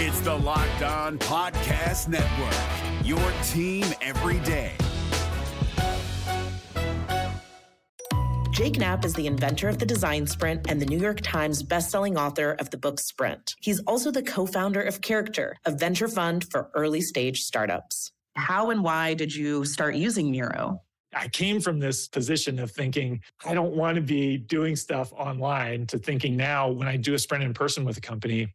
It's the Locked On Podcast Network, your team every day. Jake Knapp is the inventor of the design sprint and the New York Times bestselling author of the book Sprint. He's also the co founder of Character, a venture fund for early stage startups. How and why did you start using Miro? I came from this position of thinking, I don't want to be doing stuff online to thinking now when I do a sprint in person with a company,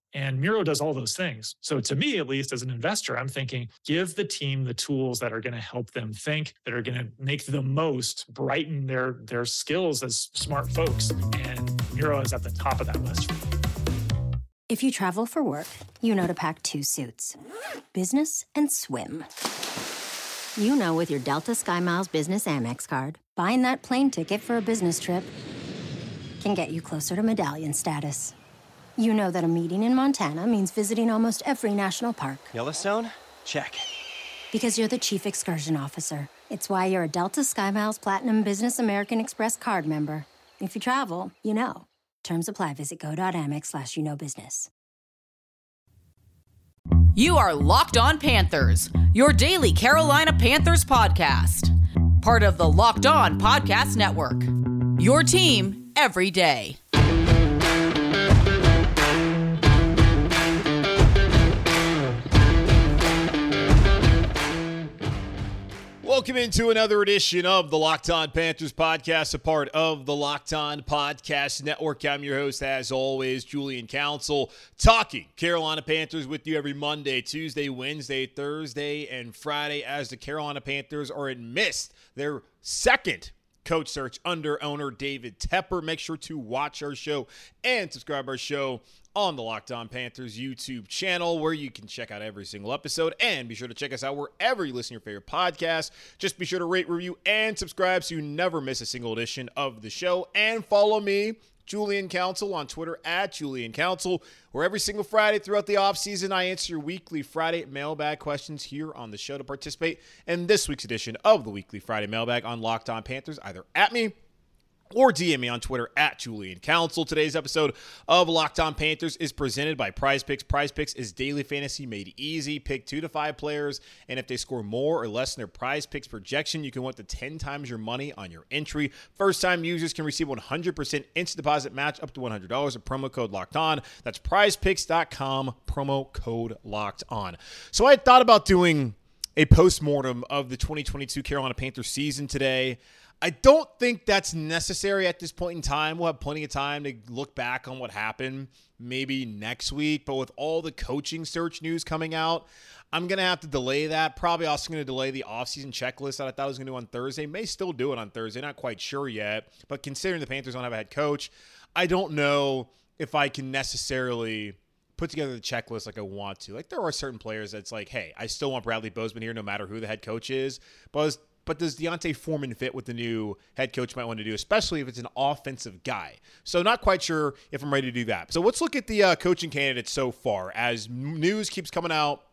And Miro does all those things. So, to me, at least as an investor, I'm thinking give the team the tools that are going to help them think, that are going to make the most, brighten their, their skills as smart folks. And Miro is at the top of that list. If you travel for work, you know to pack two suits business and swim. You know, with your Delta SkyMiles Business Amex card, buying that plane ticket for a business trip can get you closer to medallion status. You know that a meeting in Montana means visiting almost every national park. Yellowstone? Check. Because you're the chief excursion officer. It's why you're a Delta SkyMiles Platinum Business American Express card member. If you travel, you know. Terms apply. Visit go.amex slash you know business. You are Locked On Panthers, your daily Carolina Panthers podcast. Part of the Locked On Podcast Network. Your team every day. Welcome into another edition of the Locked On Panthers podcast, a part of the Locked On Podcast Network. I'm your host, as always, Julian Council, talking Carolina Panthers with you every Monday, Tuesday, Wednesday, Thursday, and Friday as the Carolina Panthers are in midst their second coach search under owner David Tepper. Make sure to watch our show and subscribe our show on the Locked On Panthers YouTube channel, where you can check out every single episode. And be sure to check us out wherever you listen to your favorite podcast. Just be sure to rate, review, and subscribe so you never miss a single edition of the show. And follow me, Julian Council, on Twitter at Julian Council, where every single Friday throughout the offseason, I answer your weekly Friday mailbag questions here on the show to participate in this week's edition of the weekly Friday mailbag on Locked On Panthers, either at me or DM me on Twitter at Julian Council. Today's episode of Locked On Panthers is presented by Prize Picks. Prize Picks is daily fantasy made easy. Pick two to five players, and if they score more or less than their Prize Picks projection, you can win up to 10 times your money on your entry. First time users can receive 100% instant deposit match up to $100 with promo code Locked On. That's prizepicks.com, promo code Locked On. So I thought about doing a post mortem of the 2022 Carolina Panthers season today. I don't think that's necessary at this point in time. We'll have plenty of time to look back on what happened maybe next week. But with all the coaching search news coming out, I'm going to have to delay that. Probably also going to delay the offseason checklist that I thought I was going to do on Thursday. May still do it on Thursday. Not quite sure yet. But considering the Panthers don't have a head coach, I don't know if I can necessarily put together the checklist like I want to. Like there are certain players that's like, hey, I still want Bradley Bozeman here no matter who the head coach is. But but does D'Onta Foreman fit what the new head coach might want to do, especially if it's an offensive guy? So, not quite sure if I'm ready to do that. So, let's look at the uh, coaching candidates so far as news keeps coming out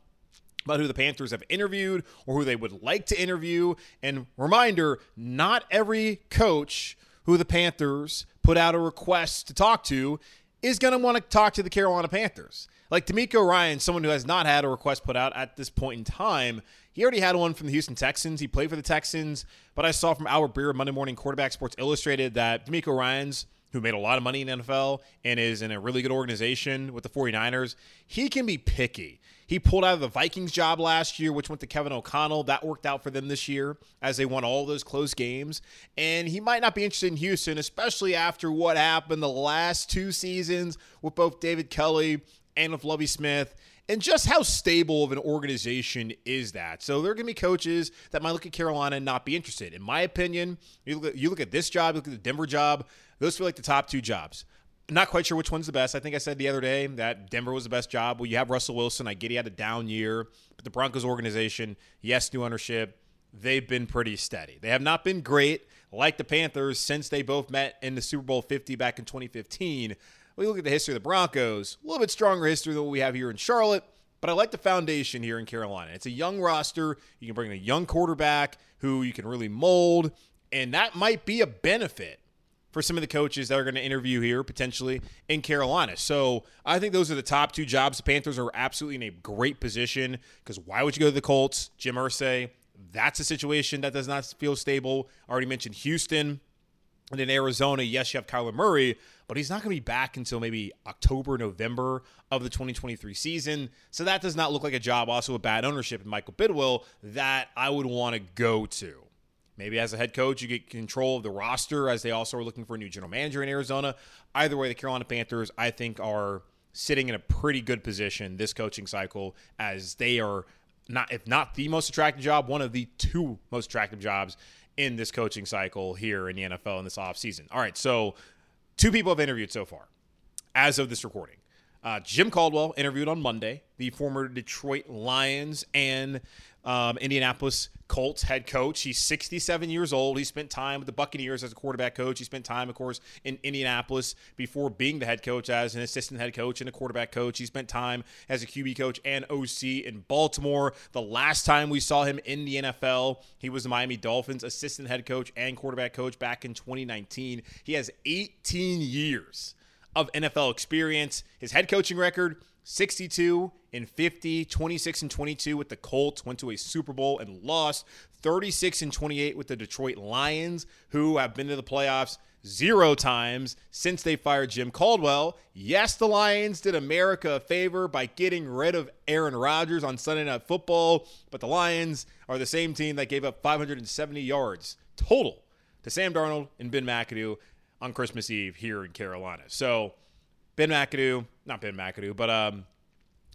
about who the Panthers have interviewed or who they would like to interview. And reminder not every coach who the Panthers put out a request to talk to is going to want to talk to the Carolina Panthers. Like DeMeco Ryan, someone who has not had a request put out at this point in time, he already had one from the Houston Texans. He played for the Texans, but I saw from Albert Breer, Monday Morning Quarterback Sports Illustrated, that DeMeco Ryans, who made a lot of money in NFL and is in a really good organization with the 49ers, he can be picky. He pulled out of the Vikings job last year, which went to Kevin O'Connell. That worked out for them this year as they won all those close games. And he might not be interested in Houston, especially after what happened the last two seasons with both David Culley and with Lovie Smith and just how stable of an organization is that? So there are going to be coaches that might look at Carolina and not be interested. In my opinion, you look at, you look at this job, look at the Denver job, those feel like the top two jobs. Not quite sure which one's the best. I think I said the other day that Denver was the best job. Well, you have Russell Wilson. I get he had a down year, but the Broncos organization, yes, new ownership, they've been pretty steady. They have not been great like the Panthers since they both met in the Super Bowl 50 back in 2015. We look at the history of the Broncos, a little bit stronger history than what we have here in Charlotte, but I like the foundation here in Carolina. It's a young roster. You can bring in a young quarterback who you can really mold, and that might be a benefit for some of the coaches that are going to interview here potentially in Carolina. So I think those are the top two jobs. The Panthers are absolutely in a great position because why would you go to the Colts? Jim Irsay, that's a situation that does not feel stable. I already mentioned Houston. And in Arizona, yes, you have Kyler Murray, but he's not going to be back until maybe October, November of the 2023 season. So that does not look like a job. Also, a bad ownership in Michael Bidwill that I would want to go to. Maybe as a head coach, you get control of the roster as they also are looking for a new general manager in Arizona. Either way, the Carolina Panthers, I think, are sitting in a pretty good position this coaching cycle as they are not, if not the most attractive job, one of the two most attractive jobs in this coaching cycle here in the NFL in this offseason. All right, so two people have interviewed so far as of this recording. Uh, Jim Caldwell interviewed on Monday, the former Detroit Lions and um, Indianapolis Colts head coach. He's 67 years old. He spent time with the Buccaneers as a quarterback coach. He spent time, of course, in Indianapolis before being the head coach as an assistant head coach and a quarterback coach. He spent time as a QB coach and OC in Baltimore. The last time we saw him in the NFL, he was the Miami Dolphins assistant head coach and quarterback coach back in 2019. He has 18 years of NFL experience. His head coaching record 62 and 50, 26 and 22 with the Colts, went to a Super Bowl and lost, 36 and 28 with the Detroit Lions, who have been to the playoffs zero times since they fired Jim Caldwell. Yes, the Lions did America a favor by getting rid of Aaron Rodgers on Sunday Night Football, but the Lions are the same team that gave up 570 yards total to Sam Darnold and Ben McAdoo on Christmas Eve here in Carolina. So, Ben McAdoo, not Ben McAdoo, but um,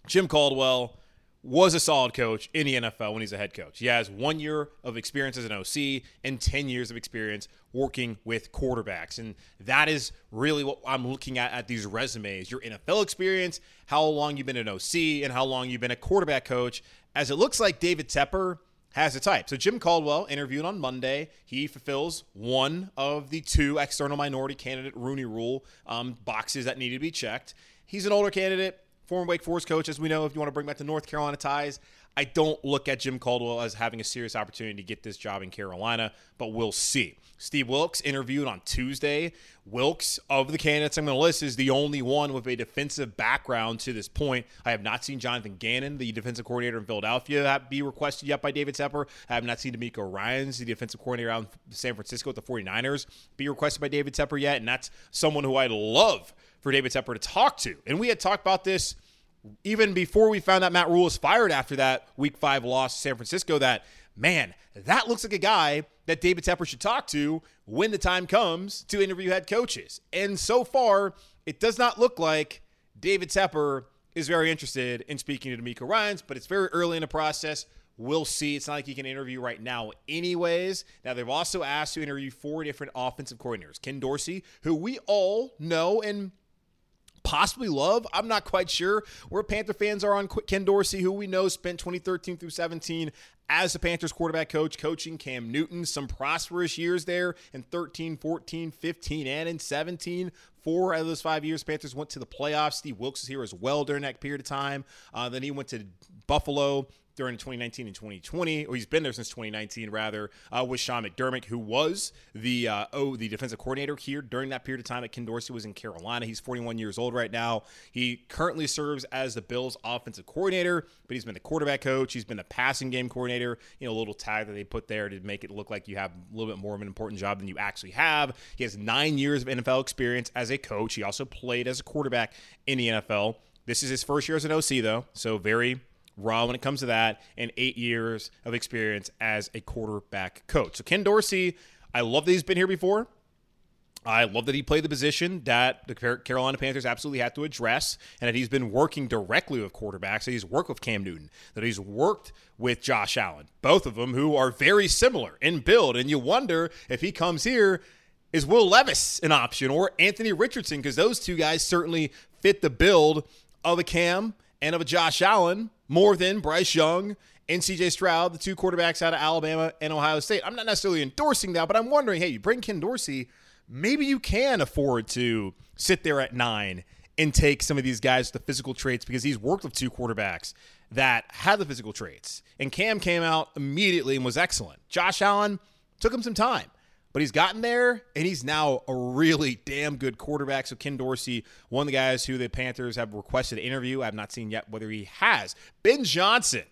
Jim Caldwell was a solid coach in the NFL when he's a head coach. He has one year of experience as an OC and 10 years of experience working with quarterbacks. And that is really what I'm looking at at these resumes your NFL experience, how long you've been an OC, and how long you've been a quarterback coach. As it looks like David Tepper has a type. So Jim Caldwell interviewed on Monday. He fulfills one of the two external minority candidate Rooney Rule um, boxes that needed to be checked. He's an older candidate, former Wake Forest coach, as we know. If you want to bring back the North Carolina ties, I don't look at Jim Caldwell as having a serious opportunity to get this job in Carolina, but we'll see. Steve Wilks interviewed on Tuesday. Wilks, of the candidates I'm going to list, is the only one with a defensive background to this point. I have not seen Jonathan Gannon, the defensive coordinator in Philadelphia, be requested yet by David Tepper. I have not seen DeMeco Ryans, the defensive coordinator out in San Francisco with the 49ers, be requested by David Tepper yet. And that's someone who I'd love for David Tepper to talk to. And we had talked about this even before we found out Matt Rhule was fired after that week five loss to San Francisco, that man, that looks like a guy that David Tepper should talk to when the time comes to interview head coaches. And so far, it does not look like David Tepper is very interested in speaking to DeMeco Ryans, but it's very early in the process. We'll see. It's not like he can interview right now, anyways. Now, they've also asked to interview four different offensive coordinators Ken Dorsey, who we all know and possibly love. I'm not quite sure where Panther fans are on Ken Dorsey, who we know spent 2013 through 17 as the Panthers quarterback coach, coaching Cam Newton. Some prosperous years there in 13, 14, 15, and in 17. Four out of those five years, Panthers went to the playoffs. Steve Wilks is here as well during that period of time. Uh, then he went to Buffalo during 2019 and 2020, or he's been there since 2019 rather, uh, with Sean McDermott, who was the uh, oh the defensive coordinator here during that period of time that Ken Dorsey was in Carolina. He's 41 years old right now. He currently serves as the Bills' offensive coordinator, but he's been the quarterback coach. He's been the passing game coordinator. You know, a little tag that they put there to make it look like you have a little bit more of an important job than you actually have. He has nine years of NFL experience as a coach. He also played as a quarterback in the NFL. This is his first year as an OC, though, so very raw when it comes to that, and eight years of experience as a quarterback coach. So Ken Dorsey, I love that he's been here before. I love that he played the position that the Carolina Panthers absolutely had to address, and that he's been working directly with quarterbacks. That he's worked with Cam Newton, that he's worked with Josh Allen, both of them who are very similar in build. And you wonder if he comes here, is Will Levis an option or Anthony Richardson? Because those two guys certainly fit the build of a Cam and of a Josh Allen more than Bryce Young and CJ Stroud, the two quarterbacks out of Alabama and Ohio State. I'm not necessarily endorsing that, but I'm wondering hey, you bring Ken Dorsey, maybe you can afford to sit there at nine and take some of these guys the physical traits because he's worked with two quarterbacks that had the physical traits. And Cam came out immediately and was excellent. Josh Allen took him some time, but he's gotten there and he's now a really damn good quarterback. So Ken Dorsey, one of the guys who the Panthers have requested an interview. I have not seen yet whether he has. Ben Johnson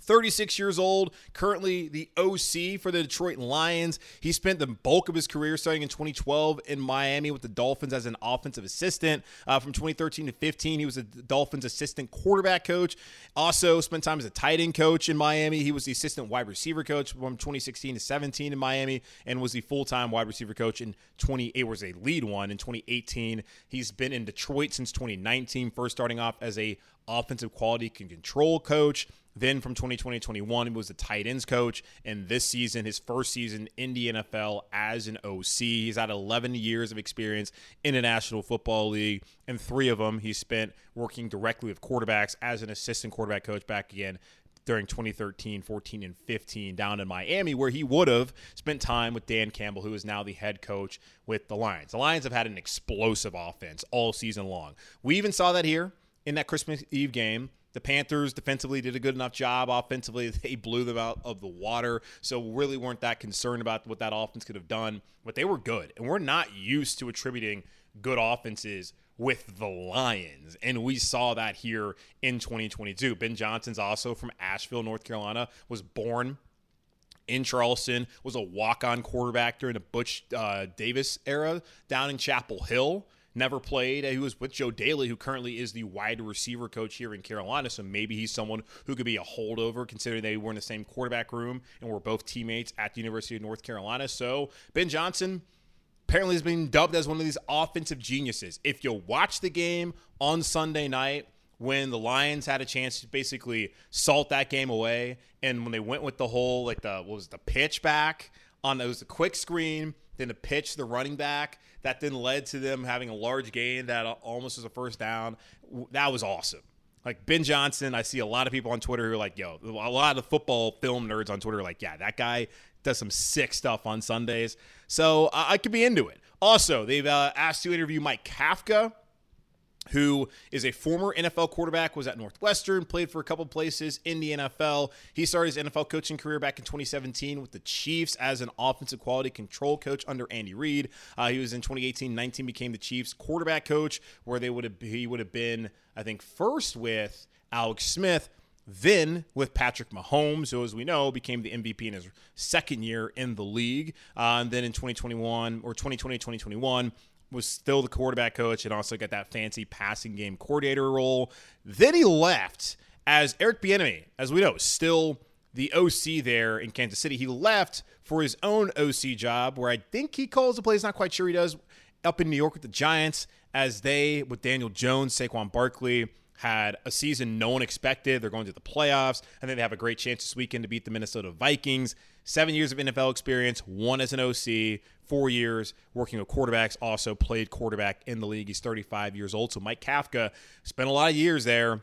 36 years old, currently the OC for the Detroit Lions. He spent the bulk of his career starting in 2012 in Miami with the Dolphins as an offensive assistant. Uh, from 2013 to 15, he was a Dolphins assistant quarterback coach. Also spent time as a tight end coach in Miami. He was the assistant wide receiver coach from 2016 to 17 in Miami and was the full-time wide receiver coach in 28 was a lead one in 2018. He's been in Detroit since 2019, first starting off as a offensive quality can control coach. Then from 2020 21, he was the tight ends coach. And this season, his first season in the NFL as an OC. He's had 11 years of experience in the National Football League. And three of them he spent working directly with quarterbacks as an assistant quarterback coach back again during 2013, 14, and 15 down in Miami, where he would have spent time with Dan Campbell, who is now the head coach with the Lions. The Lions have had an explosive offense all season long. We even saw that here in that Christmas Eve game. The Panthers defensively did a good enough job. Offensively, they blew them out of the water. So really weren't that concerned about what that offense could have done. But they were good. And we're not used to attributing good offenses with the Lions. And we saw that here in 2022. Ben Johnson's also from Asheville, North Carolina, was born in Charleston, was a walk on quarterback during the Butch uh, Davis era down in Chapel Hill never played. He was with Joe Dailey, who currently is the wide receiver coach here in Carolina. So maybe he's someone who could be a holdover, considering they were in the same quarterback room and were both teammates at the University of North Carolina. So Ben Johnson apparently has been dubbed as one of these offensive geniuses. If you watch the game on Sunday night, when the Lions had a chance to basically salt that game away, and when they went with the whole like the what was the pitch back on it was quick screen, then the pitch, the running back, that then led to them having a large gain that almost was a first down. That was awesome. Like Ben Johnson, I see a lot of people on Twitter who are like, yo, a lot of football film nerds on Twitter are like, yeah, that guy does some sick stuff on Sundays. So I could be into it. Also, they've uh, asked to interview Mike Kafka who is a former NFL quarterback, was at Northwestern, played for a couple places in the NFL. He started his NFL coaching career back in 2017 with the Chiefs as an offensive quality control coach under Andy Reid. Uh, he was in 2018-19 became the Chiefs quarterback coach, where they would have he would have been, I think, first with Alex Smith. Then with Patrick Mahomes, who, as we know, became the MVP in his second year in the league. Uh, and then in 2021 or 2020, 2021, was still the quarterback coach and also got that fancy passing game coordinator role. Then he left as Eric Bieniemy, as we know, still the OC there in Kansas City. He left for his own OC job, where I think he calls the plays. Not quite sure he does. Up in New York with the Giants, as they with Daniel Jones, Saquon Barkley had a season no one expected. They're going to the playoffs, and then they have a great chance this weekend to beat the Minnesota Vikings. Seven years of NFL experience, one as an OC, four years working with quarterbacks, also played quarterback in the league. He's 35 years old. So Mike Kafka spent a lot of years there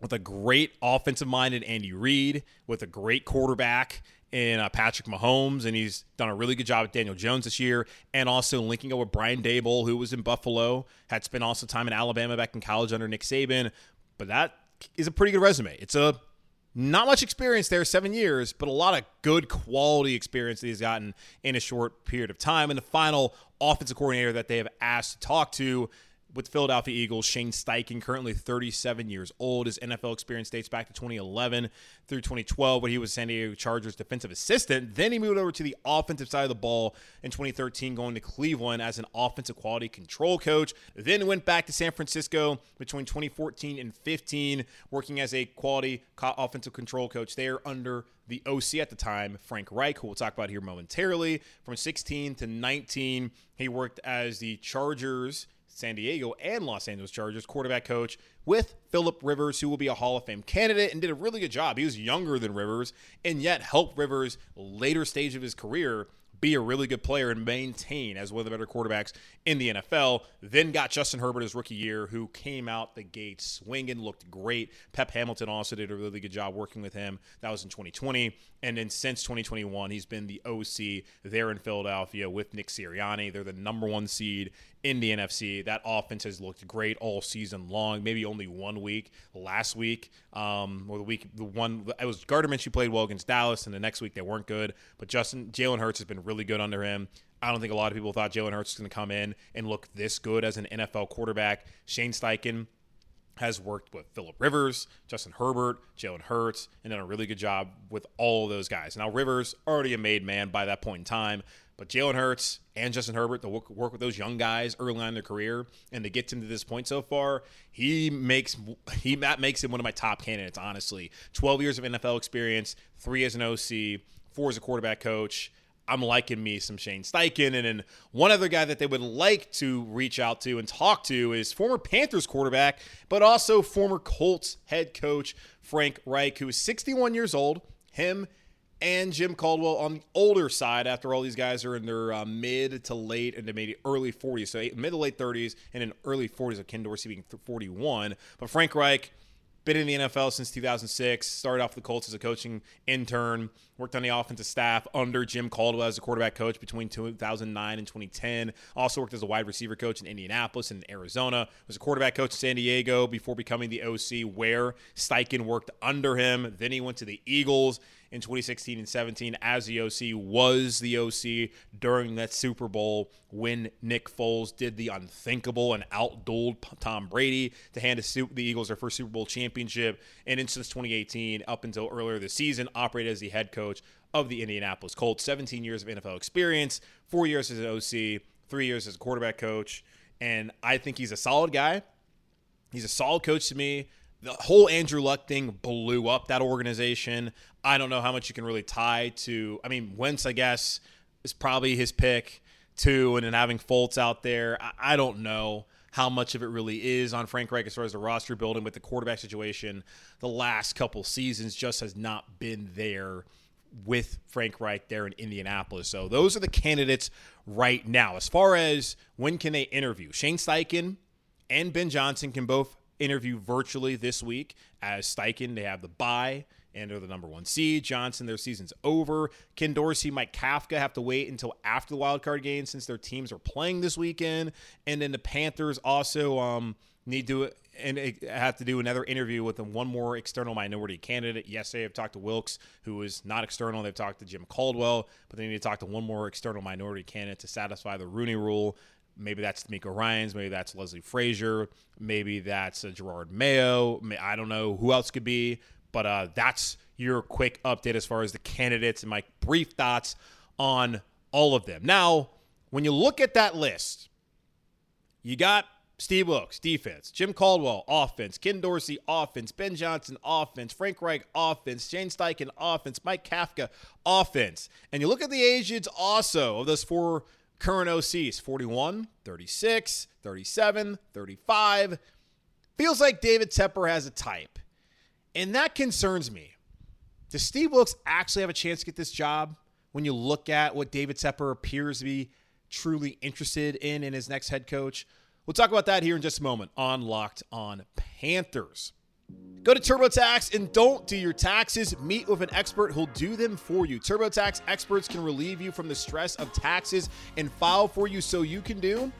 with a great offensive minded Andy Reid, with a great quarterback in uh, Patrick Mahomes, and he's done a really good job with Daniel Jones this year, and also linking up with Brian Daboll, who was in Buffalo, had spent also time in Alabama back in college under Nick Saban. But that is a pretty good resume. It's a not much experience there, seven years, but a lot of good quality experience that he's gotten in a short period of time. And the final offensive coordinator that they have asked to talk to with Philadelphia Eagles, Shane Steichen, currently 37 years old. His NFL experience dates back to 2011 through 2012 when he was San Diego Chargers defensive assistant. Then he moved over to the offensive side of the ball in 2013, going to Cleveland as an offensive quality control coach. Then went back to San Francisco between 2014 and 15, working as a quality offensive control coach there under the OC at the time, Frank Reich, who we'll talk about here momentarily. From 16 to 19, he worked as the Chargers San Diego and Los Angeles Chargers quarterback coach with Philip Rivers, who will be a Hall of Fame candidate and did a really good job. He was younger than Rivers and yet helped Rivers later stage of his career be a really good player and maintain as one of the better quarterbacks in the NFL. Then got Justin Herbert his rookie year, who came out the gate swinging, looked great. Pep Hamilton also did a really good job working with him. That was in 2020. And then since 2021, he's been the OC there in Philadelphia with Nick Sirianni. They're the number one seed in the NFC. That offense has looked great all season long. Maybe only one week last week, um, or the week the one it was Gardner Minshew played well against Dallas, and the next week they weren't good. But Justin Jalen Hurts has been really good under him. I don't think a lot of people thought Jalen Hurts was going to come in and look this good as an NFL quarterback. Shane Steichen has worked with Philip Rivers, Justin Herbert, Jalen Hurts, and done a really good job with all of those guys. Now Rivers already a made man by that point in time, but Jalen Hurts and Justin Herbert to work, work with those young guys early on in their career and to get them to this point so far, he makes he that makes him one of my top candidates. Honestly, 12 years of NFL experience, three as an OC, four as a quarterback coach. I'm liking me some Shane Steichen. And then one other guy that they would like to reach out to and talk to is former Panthers quarterback, but also former Colts head coach Frank Reich, who is 61 years old. Him and Jim Caldwell on the older side after all these guys are in their uh, mid to late and maybe early 40s. So mid to late 30s and in early 40s of Ken Dorsey being 41. But Frank Reich – been in the NFL since 2006. Started off the Colts as a coaching intern. Worked on the offensive staff under Jim Caldwell as a quarterback coach between 2009 and 2010. Also worked as a wide receiver coach in Indianapolis and Arizona. Was a quarterback coach in San Diego before becoming the OC, where Steichen worked under him. Then he went to the Eagles in 2016 and 17 as the OC was the OC during that Super Bowl when Nick Foles did the unthinkable and outdueled Tom Brady to hand the Eagles their first Super Bowl championship. And then since 2018 up until earlier this season, operated as the head coach of the Indianapolis Colts. 17 years of NFL experience, four years as an OC, three years as a quarterback coach. And I think he's a solid guy. He's a solid coach to me the whole Andrew Luck thing blew up that organization. I don't know how much you can really tie to. I mean, Wentz, I guess, is probably his pick too, and then having Fultz out there, I, I don't know how much of it really is on Frank Reich as far as the roster building, but the quarterback situation the last couple seasons just has not been there with Frank Reich there in Indianapolis. So those are the candidates right now. As far as when can they interview, Shane Steichen and Ben Johnson can both interview virtually this week as Steichen. They have the bye and they're the number one seed. Johnson, their season's over. Ken Dorsey, Mike Kafka have to wait until after the wild card game since their teams are playing this weekend. And then the Panthers also um, need to and have to do another interview with them, one more external minority candidate. Yes, they have talked to Wilks, who is not external. They've talked to Jim Caldwell, but they need to talk to one more external minority candidate to satisfy the Rooney Rule. Maybe that's DeMeco Ryans. Maybe that's Leslie Frazier. Maybe that's uh, Jerod Mayo. I don't know who else could be, but uh, that's your quick update as far as the candidates and my brief thoughts on all of them. Now, when you look at that list, you got Steve Wilks, defense. Jim Caldwell, offense. Ken Dorsey, offense. Ben Johnson, offense. Frank Reich, offense. Shane Steichen, offense. Mike Kafka, offense. And you look at the ages also of those four Current OCs 41, 36, 37, 35. Feels like David Tepper has a type. And that concerns me. Does Steve Wilks actually have a chance to get this job when you look at what David Tepper appears to be truly interested in in his next head coach? We'll talk about that here in just a moment on Locked on Panthers. Go to TurboTax and don't do your taxes. Meet with an expert who'll do them for you. TurboTax experts can relieve you from the stress of taxes and file for you so you can do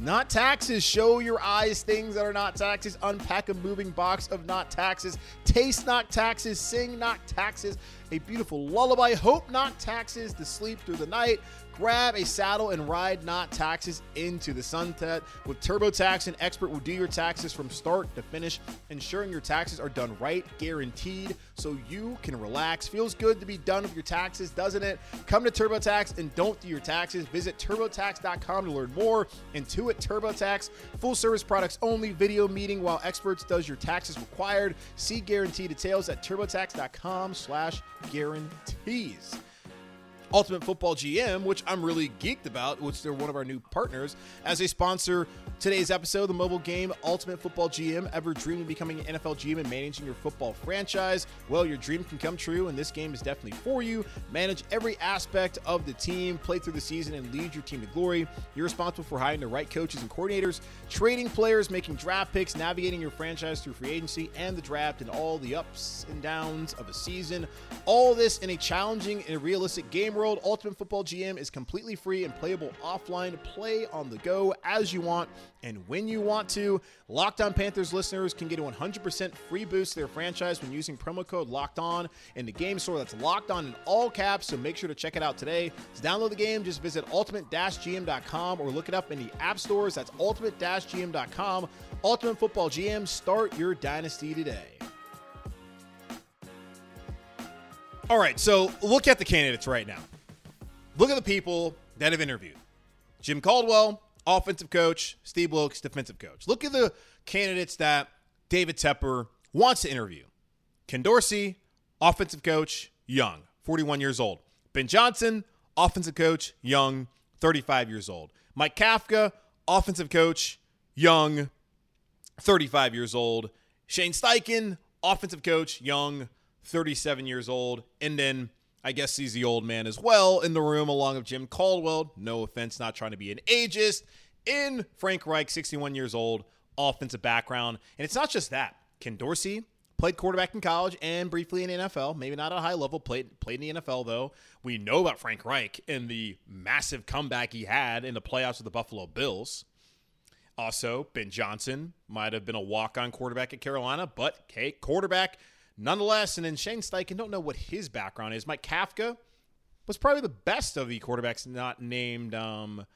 not taxes. Show your eyes things that are not taxes. Unpack a moving box of not taxes. Taste not taxes. Sing not taxes. A beautiful lullaby. Hope not taxes to sleep through the night. Grab a saddle and ride not taxes into the sunset. With TurboTax, an expert will do your taxes from start to finish, ensuring your taxes are done right, guaranteed, so you can relax. Feels good to be done with your taxes, doesn't it? Come to TurboTax and don't do your taxes. Visit TurboTax.com to learn more. Intuit TurboTax, full service products only, video meeting while experts does your taxes required. See guarantee details at TurboTax.com slash guarantees. Ultimate Football GM, which I'm really geeked about, which they're one of our new partners, as they sponsor today's episode, the mobile game Ultimate Football GM. Ever dreamed of becoming an NFL GM and managing your football franchise? Well, your dream can come true, and this game is definitely for you. Manage every aspect of the team, play through the season, and lead your team to glory. You're responsible for hiring the right coaches and coordinators, trading players, making draft picks, navigating your franchise through free agency and the draft, and all the ups and downs of a season. All this in a challenging and realistic game world. Ultimate Football GM is completely free and playable offline. Play on the go as you want and when you want to. Locked On Panthers listeners can get a 100% free boost to their franchise when using promo code Locked On in the game store. That's Locked On in all caps, so make sure to check it out today. To download the game, just visit ultimate-gm.com or look it up in the app stores. That's ultimate-gm.com. Ultimate Football GM, start your dynasty today. All right, so look at the candidates right now. Look at the people that have interviewed. Jim Caldwell, offensive coach, Steve Wilks, defensive coach. Look at the candidates that David Tepper wants to interview. Ken Dorsey, offensive coach, young, 41 years old. Ben Johnson, offensive coach, young, 35 years old. Mike Kafka, offensive coach, young, 35 years old. Shane Steichen, offensive coach, young, 37 years old. And then I guess he's the old man as well in the room, along with Jim Caldwell. No offense, not trying to be an ageist. In Frank Reich, 61 years old, offensive background. And it's not just that. Ken Dorsey played quarterback in college and briefly in NFL. Maybe not at a high level. Played played in the NFL though. We know about Frank Reich and the massive comeback he had in the playoffs with the Buffalo Bills. Also, Ben Johnson might have been a walk-on quarterback at Carolina, but hey, quarterback nonetheless. And then Shane Steichen, don't know what his background is. Mike Kafka was probably the best of the quarterbacks not named um,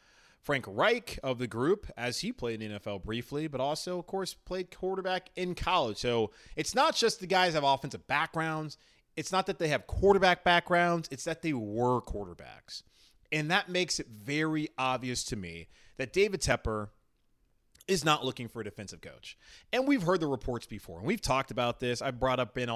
Frank Reich of the group, as he played in the NFL briefly, but also, of course, played quarterback in college. So it's not just the guys have offensive backgrounds. It's not that they have quarterback backgrounds, it's that they were quarterbacks. And that makes it very obvious to me that David Tepper is not looking for a defensive coach. And we've heard the reports before, and we've talked about this. I brought up ben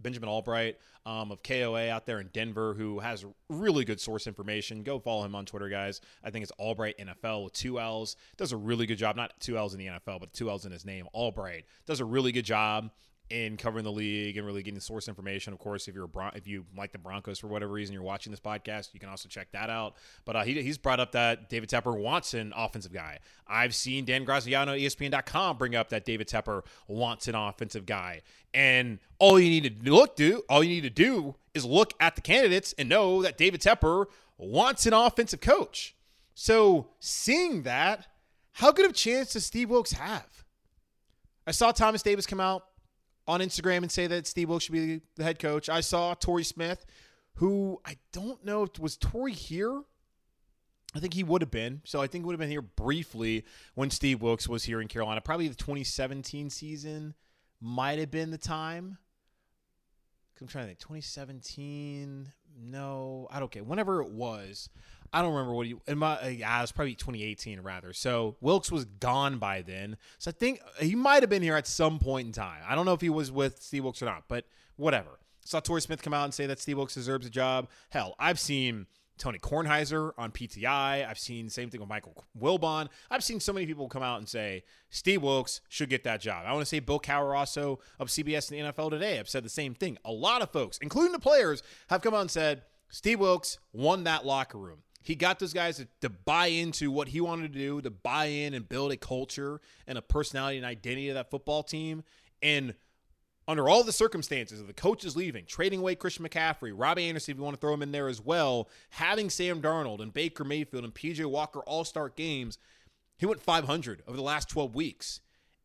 Benjamin Albright um, of KOA out there in Denver, who has really good source information. Go follow him on Twitter, guys. I think it's Albright NFL with two L's. Does a really good job. Not two L's in the NFL, but two L's in his name. Albright does a really good job in covering the league and really getting source information. Of course, if you're Bron- if you like the Broncos for whatever reason, you're watching this podcast, you can also check that out. But uh, he, he's brought up that David Tepper wants an offensive guy. I've seen Dan Graziano ESPN.com bring up that David Tepper wants an offensive guy. And all you need to look do, all you need to do is look at the candidates and know that David Tepper wants an offensive coach. So seeing that, how good of a chance does Steve Wilks have? I saw Thomas Davis come out on Instagram and say that Steve Wilks should be the head coach. I saw Torrey Smith, who I don't know if was Torrey here. I think he would have been. So I think would have been here briefly when Steve Wilks was here in Carolina. Probably the 2017 season might have been the time. I'm trying to think. 2017. No, I don't care. Whenever it was, I don't remember what he. In my, uh, yeah, it was probably 2018 rather. So Wilks was gone by then. So I think he might have been here at some point in time. I don't know if he was with Steve Wilks or not, but whatever. Saw Torrey Smith come out and say that Steve Wilks deserves a job. Hell, I've seen Tony Kornheiser on PTI. I've seen same thing with Michael Wilbon. I've seen so many people come out and say Steve Wilks should get that job. I want to say Bill Cowher also of CBS and the NFL today have said the same thing. A lot of folks, including the players, have come out and said Steve Wilks won that locker room. He got those guys to, to, buy into what he wanted to do, to buy in and build a culture and a personality and identity of that football team. And under all the circumstances of the coaches leaving, trading away Christian McCaffrey, Robby Anderson, if you want to throw him in there as well, having Sam Darnold and Baker Mayfield and PJ Walker all start games, he went 500 over the last 12 weeks.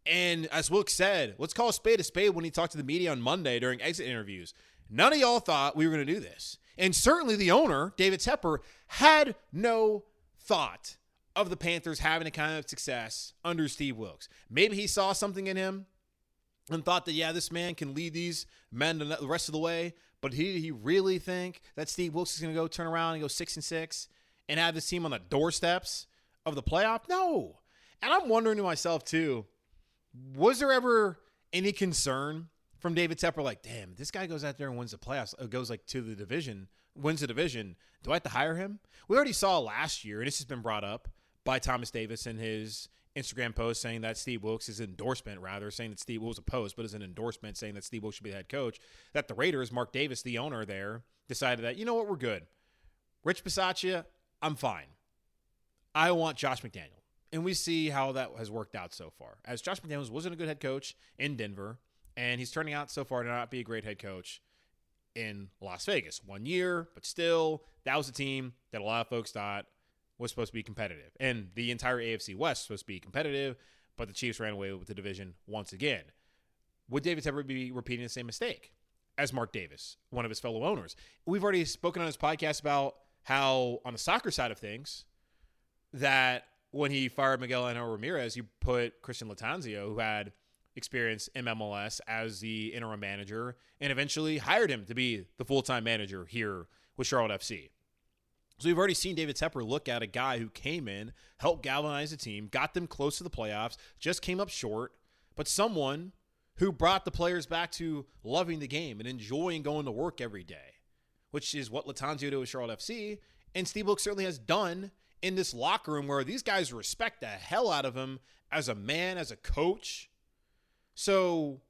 And as Wilks said, let's call a spade a spade when he talked to the media on Monday during exit interviews. None of y'all thought we were going to do this. And certainly the owner, David Tepper, had no thought of the Panthers having a kind of success under Steve Wilks. Maybe he saw something in him and thought that, yeah, this man can lead these men the rest of the way. But he, he really think that Steve Wilks is going to go turn around and go six and six and have this team on the doorsteps of the playoff? No. And I'm wondering to myself, too, was there ever any concern from David Tepper, like, damn, this guy goes out there and wins the playoffs, uh, goes like to the division, wins the division. Do I have to hire him? We already saw last year, and this has been brought up by Thomas Davis in his Instagram post saying that Steve Wilks is endorsement, rather saying that Steve Wilks a post, but as an endorsement saying that Steve Wilks should be the head coach. That the Raiders, Mark Davis, the owner there, decided that you know what, we're good. Rich Bisaccia, I'm fine. I want Josh McDaniel. And we see how that has worked out so far. As Josh McDaniels wasn't a good head coach in Denver, and he's turning out so far to not be a great head coach in Las Vegas. One year, but still, that was a team that a lot of folks thought was supposed to be competitive. And the entire AFC West was supposed to be competitive, but the Chiefs ran away with the division once again. Would David Tepper be repeating the same mistake as Mark Davis, one of his fellow owners? We've already spoken on his podcast about how, on the soccer side of things, that when he fired Miguel Angel Ramirez, you put Christian Lattanzio, who had experience in MLS as the interim manager, and eventually hired him to be the full time manager here with Charlotte FC. So we've already seen David Tepper look at a guy who came in, helped galvanize the team, got them close to the playoffs, just came up short, but someone who brought the players back to loving the game and enjoying going to work every day, which is what Lattanzio did with Charlotte FC, and Steve Wilks certainly has done in this locker room where these guys respect the hell out of him as a man, as a coach. So,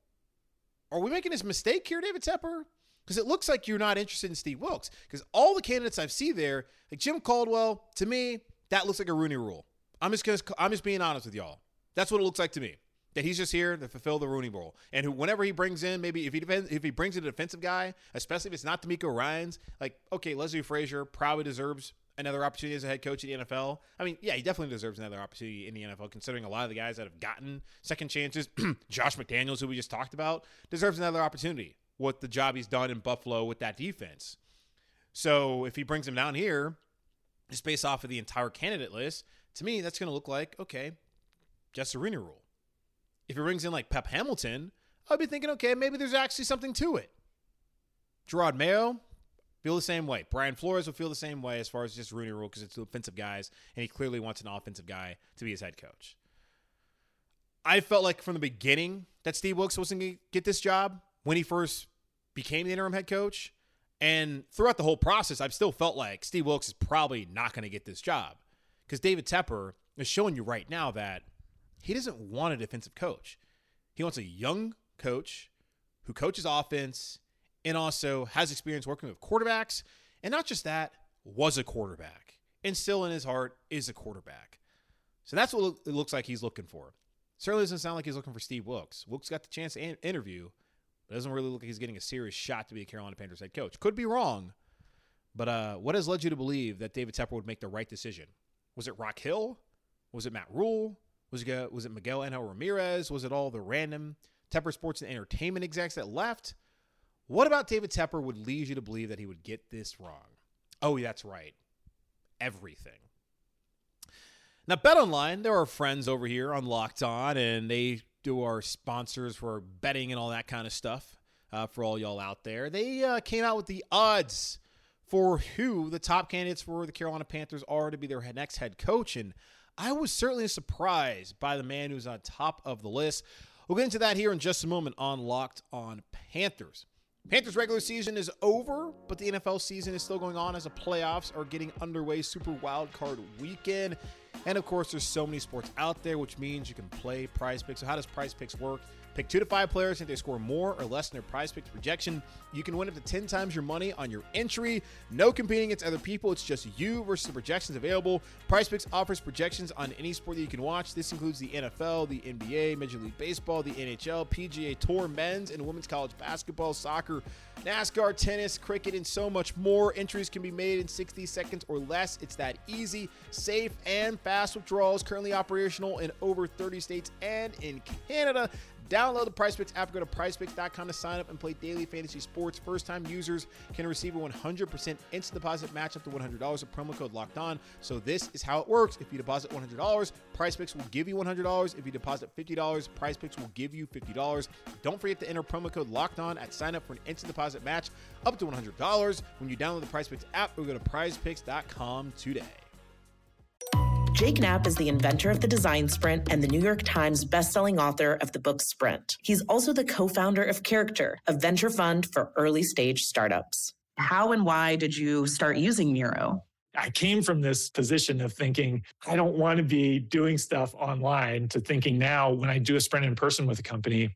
are we making this mistake here, David Tepper? Because it looks like you're not interested in Steve Wilks. Because all the candidates I've seen there, like Jim Caldwell, to me, that looks like a Rooney Rule. I'm just gonna, I'm just being honest with y'all. That's what it looks like to me. That he's just here to fulfill the Rooney Rule, and who, whenever he brings in, maybe if he if he brings in a defensive guy, especially if it's not DeMeco Ryans, like okay, Leslie Frazier probably deserves another opportunity as a head coach at the NFL. I mean, yeah, he definitely deserves another opportunity in the NFL, considering a lot of the guys that have gotten second chances. Josh McDaniels, who we just talked about, deserves another opportunity with the job he's done in Buffalo with that defense. So if he brings him down here, just based off of the entire candidate list, to me, that's going to look like, okay, just a Rooney rule. If he brings in like Pep Hamilton, I'd be thinking, okay, maybe there's actually something to it. Jerod Mayo, feel the same way. Brian Flores will feel the same way as far as just Rooney Rule because it's offensive guys, and he clearly wants an offensive guy to be his head coach. I felt like from the beginning that Steve Wilks wasn't going to get this job when he first became the interim head coach. And throughout the whole process, I've still felt like Steve Wilks is probably not going to get this job because David Tepper is showing you right now that he doesn't want a defensive coach. He wants a young coach who coaches offense and also has experience working with quarterbacks. And not just that, was a quarterback and still in his heart is a quarterback. So that's what it looks like he's looking for. Certainly doesn't sound like he's looking for Steve Wilks. Wilks got the chance to interview, but doesn't really look like he's getting a serious shot to be a Carolina Panthers head coach. Could be wrong, but uh, what has led you to believe that David Tepper would make the right decision? Was it Rock Hill? Was it Matt Rhule? Was it, was it Miguel Angel Ramirez? Was it all the random Tepper Sports and Entertainment execs that left? What about David Tepper would lead you to believe that he would get this wrong? Oh, that's right. Everything. Now, Bet Online, there are friends over here on Locked On, and they do our sponsors for betting and all that kind of stuff uh, for all y'all out there. They uh, came out with the odds for who the top candidates for the Carolina Panthers are to be their next head coach. And I was certainly surprised by the man who's on top of the list. We'll get into that here in just a moment on Locked On Panthers. Panthers regular season is over, but the NFL season is still going on as the playoffs are getting underway. Super Wild Card Weekend. And of course, there's so many sports out there, which means you can play prize picks. So, how does prize picks work? Pick two to five players. If they score more or less than their prize picks projection, you can win up to 10 times your money on your entry. No competing against other people. It's just you versus the projections available. Prize picks offers projections on any sport that you can watch. This includes the NFL, the NBA, Major League Baseball, the NHL, PGA Tour, men's and women's college basketball, soccer, NASCAR, tennis, cricket, and so much more. Entries can be made in 60 seconds or less. It's that easy, safe, and fast withdrawals. Currently operational in over 30 states and in Canada. Download the PrizePicks app. Go to PrizePicks.com to sign up and play daily fantasy sports. First-time users can receive a 100% instant deposit match up to $100 with promo code Locked On. So this is how it works. If you deposit $100, PrizePicks will give you $100. If you deposit $50, PrizePicks will give you $50. Don't forget to enter promo code Locked On at sign up for an instant deposit match up to $100 when you download the PrizePicks app or go to PrizePicks.com today. Jake Knapp is the inventor of the design sprint and the New York Times bestselling author of the book Sprint. He's also the co founder of Character, a venture fund for early stage startups. How and why did you start using Miro? I came from this position of thinking, I don't want to be doing stuff online to thinking now when I do a sprint in person with a company,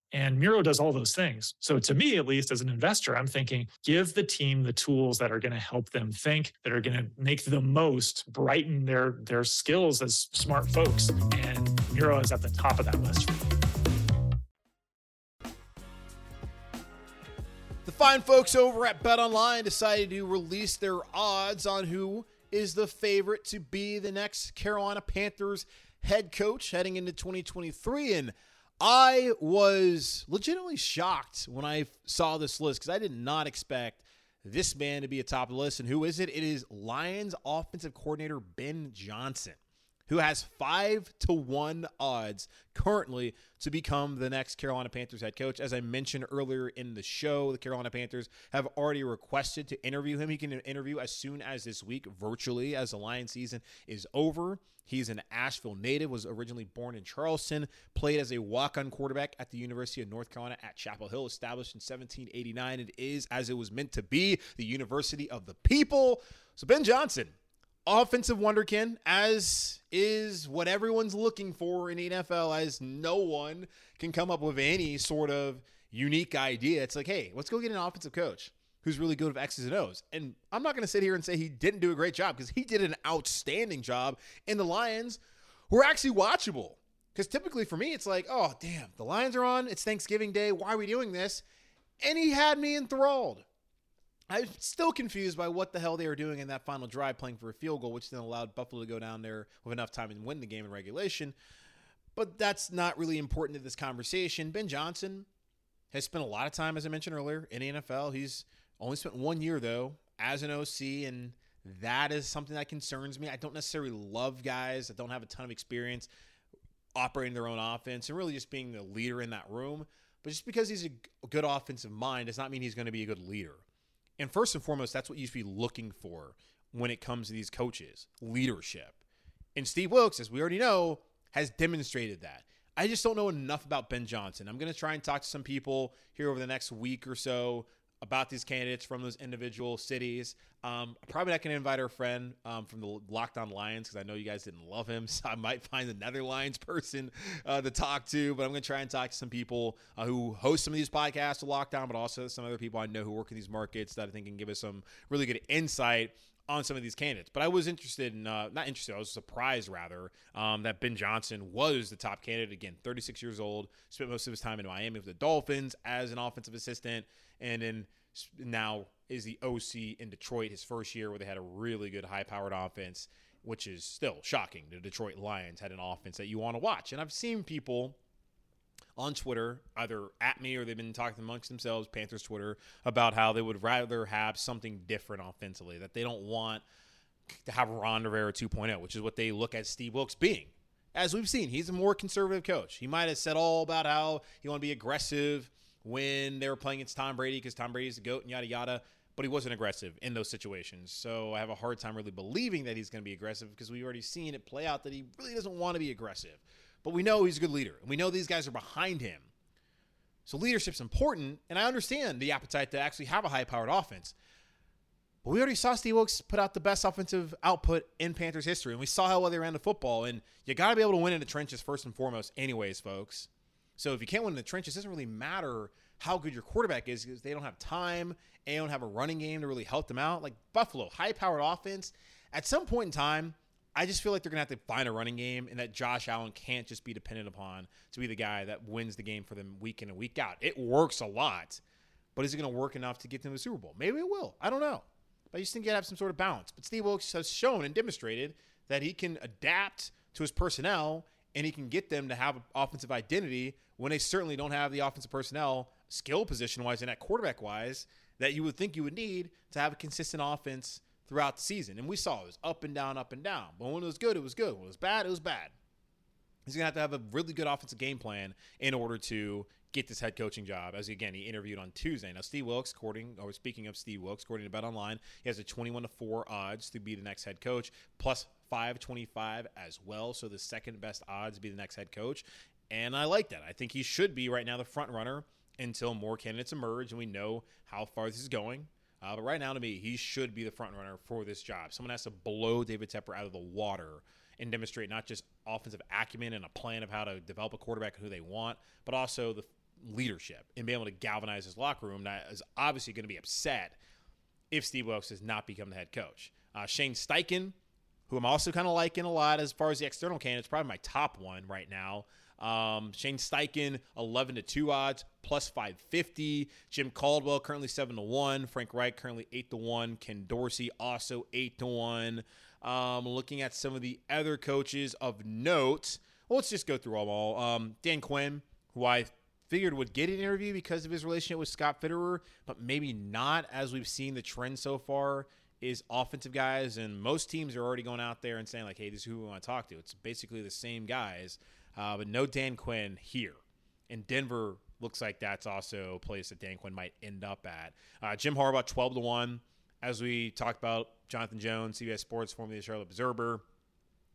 And Miro does all those things. So, to me, at least as an investor, I'm thinking give the team the tools that are going to help them think, that are going to make the most, brighten their, their skills as smart folks. And Miro is at the top of that list. The fine folks over at Bet Online decided to release their odds on who is the favorite to be the next Carolina Panthers head coach heading into 2023. And I was legitimately shocked when I saw this list because I did not expect this man to be atop the list. And who is it? It is Lions offensive coordinator Ben Johnson, who has five to one odds currently to become the next Carolina Panthers head coach. As I mentioned earlier in the show, the Carolina Panthers have already requested to interview him. He can interview as soon as this week virtually as the Lions season is over. He's an Asheville native, was originally born in Charleston, played as a walk on quarterback at the University of North Carolina at Chapel Hill, established in 1789. It is, as it was meant to be, the University of the People. So, Ben Johnson, offensive wonderkin, as is what everyone's looking for in NFL, as no one can come up with any sort of unique idea. It's like, hey, let's go get an offensive coach who's really good with X's and O's. And I'm not going to sit here and say he didn't do a great job because he did an outstanding job. And the Lions were actually watchable. Because typically for me, it's like, oh, damn, the Lions are on. It's Thanksgiving Day. Why are we doing this? And he had me enthralled. I'm still confused by what the hell they were doing in that final drive, playing for a field goal, which then allowed Buffalo to go down there with enough time and win the game in regulation. But that's not really important to this conversation. Ben Johnson has spent a lot of time, as I mentioned earlier, in the NFL. He's only spent one year though as an OC, and that is something that concerns me. I don't necessarily love guys that don't have a ton of experience operating their own offense and really just being the leader in that room. But just because he's a good offensive mind does not mean he's going to be a good leader. And first and foremost, that's what you should be looking for when it comes to these coaches leadership. And Steve Wilks, as we already know, has demonstrated that. I just don't know enough about Ben Johnson. I'm going to try and talk to some people here over the next week or so about these candidates from those individual cities. Um, probably not going to invite our friend um, from the Locked On Lions because I know you guys didn't love him. So I might find another Lions person uh, to talk to. But I'm going to try and talk to some people uh, who host some of these podcasts Locked On, but also some other people I know who work in these markets that I think can give us some really good insight on some of these candidates. But I was interested in, uh, not interested, I was surprised rather um, that Ben Johnson was the top candidate. Again, 36 years old, spent most of his time in Miami with the Dolphins as an offensive assistant, and then now is the OC in Detroit his first year where they had a really good high powered offense, which is still shocking. The Detroit Lions had an offense that you want to watch. And I've seen people on Twitter, either at me or they've been talking amongst themselves, Panthers Twitter, about how they would rather have something different offensively, that they don't want to have Ron Rivera 2.0, which is what they look at Steve Wilks being. As we've seen, he's a more conservative coach. He might have said all about how he want to be aggressive when they were playing against Tom Brady because Tom Brady's the GOAT and yada yada. But he wasn't aggressive in those situations. So I have a hard time really believing that he's going to be aggressive because we've already seen it play out that he really doesn't want to be aggressive. But we know he's a good leader, and we know these guys are behind him. So leadership's important, and I understand the appetite to actually have a high-powered offense. But we already saw Steve Wilks put out the best offensive output in Panthers history, and we saw how well they ran the football. And you got to be able to win in the trenches first and foremost, anyways, folks. So if you can't win in the trenches, it doesn't really matter how good your quarterback is because they don't have time and they don't have a running game to really help them out. Like Buffalo, high-powered offense. At some point in time, I just feel like they're going to have to find a running game and that Josh Allen can't just be dependent upon to be the guy that wins the game for them week in and week out. It works a lot, but is it going to work enough to get them to the Super Bowl? Maybe it will. I don't know. But I just think you got to have some sort of balance. But Steve Wilks has shown and demonstrated that he can adapt to his personnel and he can get them to have an offensive identity when they certainly don't have the offensive personnel, skill position wise, and at quarterback wise, that you would think you would need to have a consistent offense throughout the season. And we saw it was up and down, up and down. But when it was good, it was good. When it was bad, it was bad. He's going to have to have a really good offensive game plan in order to get this head coaching job. As again, he interviewed on Tuesday. Now, Steve Wilks, according or speaking of Steve Wilks, according to Bet Online, he has a 21 to 4 odds to be the next head coach, plus 525 as well. So the second best odds to be the next head coach. And I like that. I think he should be right now the front runner until more candidates emerge and we know how far this is going. Uh, but right now, to me, he should be the front runner for this job. Someone has to blow David Tepper out of the water and demonstrate not just offensive acumen and a plan of how to develop a quarterback and who they want, but also the leadership and be able to galvanize his locker room. That is obviously going to be upset if Steve Wilks does not become the head coach. Uh, Shane Steichen, who I'm also kind of liking a lot as far as the external candidates, probably my top one right now. Um, Shane Steichen, 11 to 2 odds, plus 550. Jim Caldwell, currently 7 to 1. Frank Reich, currently 8 to 1. Ken Dorsey, also 8 to 1. Um, looking at some of the other coaches of note, well, let's just go through them all. Um, Dan Quinn, who I figured would get an interview because of his relationship with Scott Fitterer, but maybe not as we've seen the trend so far is offensive guys and most teams are already going out there and saying like hey this is who we want to talk to it's basically the same guys uh, but no dan quinn here. And denver looks like that's also a place that dan quinn might end up at. Uh, jim harbaugh 12 to 1 as we talked about jonathan jones cbs sports formerly the charlotte observer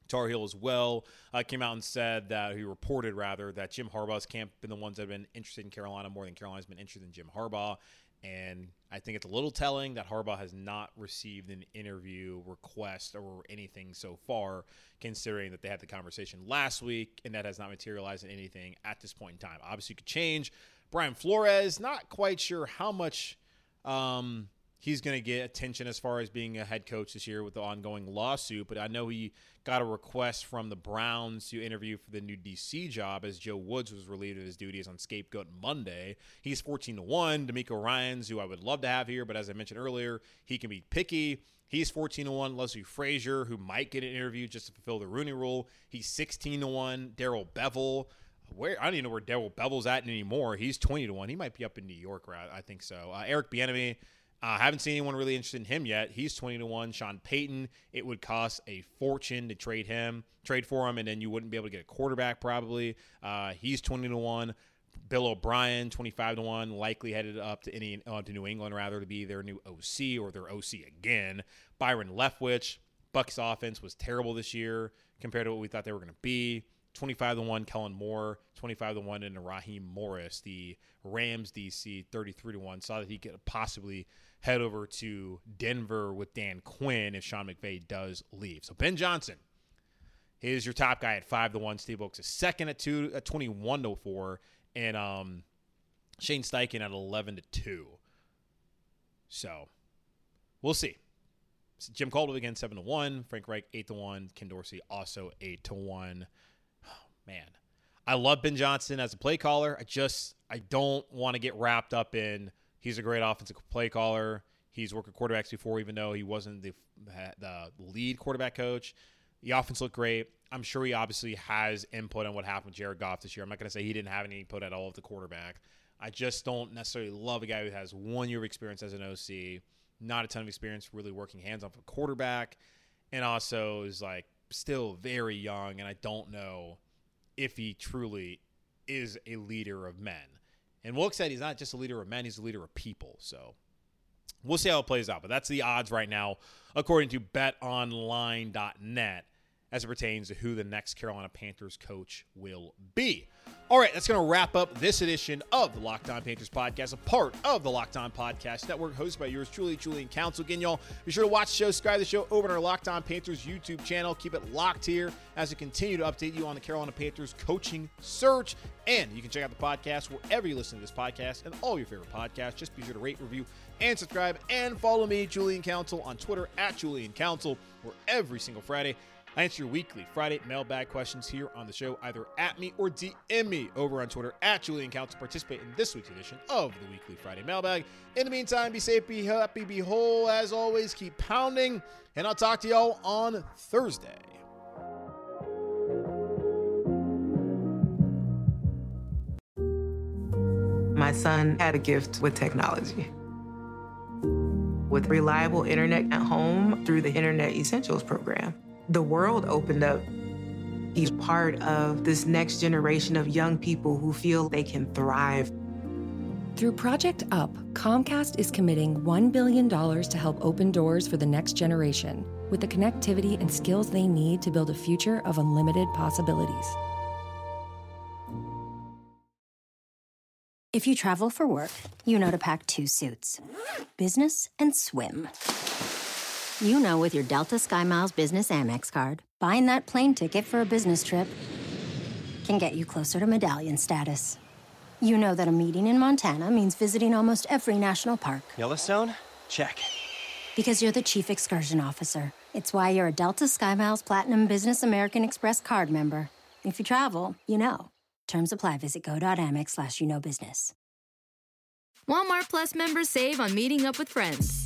Tar Heel as well uh, came out and said that he reported rather that Jim Harbaugh's camp been the ones that have been interested in Carolina more than Carolina's been interested in Jim Harbaugh. And I think it's a little telling that Harbaugh has not received an interview request or anything so far, considering that they had the conversation last week and that has not materialized in anything at this point in time. Obviously, could change. Brian Flores, not quite sure how much um, he's going to get attention as far as being a head coach this year with the ongoing lawsuit. But I know he got a request from the Browns to interview for the new DC job as Joe Woods was relieved of his duties on Scapegoat Monday. He's 14 to 1. DeMeco Ryans, who I would love to have here, but as I mentioned earlier, he can be picky. He's 14 to 1. Leslie Frazier, who might get an interview just to fulfill the Rooney rule. He's 16 to 1. Darrell Bevell. Where I don't even know where Darrell Bevell's at anymore. He's 20 to 1. He might be up in New York, right? I think so. Uh, Eric Bieniemy, I uh, haven't seen anyone really interested in him yet. He's 20 to 1. Sean Payton, it would cost a fortune to trade him, trade for him, and then you wouldn't be able to get a quarterback probably. Uh, he's 20 to 1. Bill O'Brien, 25 to 1, likely headed up to any uh, to New England rather to be their new OC or their OC again. Byron Leftwich, Bucks offense was terrible this year compared to what we thought they were going to be. 25 to 1 Kellen Moore, 25 to 1 into Raheem Morris, the Rams DC 33 to 1. Saw that he could possibly head over to Denver with Dan Quinn if Sean McVay does leave. So Ben Johnson is your top guy at 5 to 1. Steve Wilks is second at 2 at 21 to 4 and um Shane Steichen at 11 to 2. So, we'll see. Jim Caldwell again 7 to 1, Frank Reich 8 to 1, Ken Dorsey also 8 to 1 man, I love Ben Johnson as a play caller. I just I don't want to get wrapped up in he's a great offensive play caller. He's worked with quarterbacks before, even though he wasn't the the lead quarterback coach. The offense looked great. I'm sure he obviously has input on what happened with Jared Goff this year. I'm not going to say he didn't have any input at all with the quarterback. I just don't necessarily love a guy who has one year of experience as an OC, not a ton of experience really working hands off a quarterback, and also is like still very young. And I don't know if he truly is a leader of men. And Wilk said he's not just a leader of men, he's a leader of people. So we'll see how it plays out. But that's the odds right now, according to betonline.net, as it pertains to who the next Carolina Panthers coach will be. All right, that's going to wrap up this edition of the Locked On Panthers podcast, a part of the Locked On Podcast Network, hosted by yours truly, Julian Council. Again, y'all, be sure to watch the show, subscribe to the show over on our Locked On Panthers YouTube channel. Keep it locked here as we continue to update you on the Carolina Panthers coaching search. And you can check out the podcast wherever you listen to this podcast and all your favorite podcasts. Just be sure to rate, review, and subscribe. And follow me, Julian Council, on Twitter at Julian Council, where every single Friday I answer your weekly Friday mailbag questions here on the show, either at me or DM me over on Twitter at Julian Count to participate in this week's edition of the weekly Friday mailbag. In the meantime, be safe, be happy, be whole. As always, keep pounding, and I'll talk to y'all on Thursday. My son had a gift with technology. With reliable internet at home through the Internet Essentials program the world opened up. He's part of this next generation of young people who feel they can thrive. Through Project UP, Comcast is committing $1 billion to help open doors for the next generation with the connectivity and skills they need to build a future of unlimited possibilities. If you travel for work, you know to pack two suits business and swim. You know, with your Delta SkyMiles Business Amex card, buying that plane ticket for a business trip can get you closer to medallion status. You know that a meeting in Montana means visiting almost every national park. Yellowstone? Check. Because you're the chief excursion officer. It's why you're a Delta SkyMiles Platinum Business American Express card member. If you travel, you know. Terms apply. Visit go.amex slash you know business. Walmart Plus members save on meeting up with friends.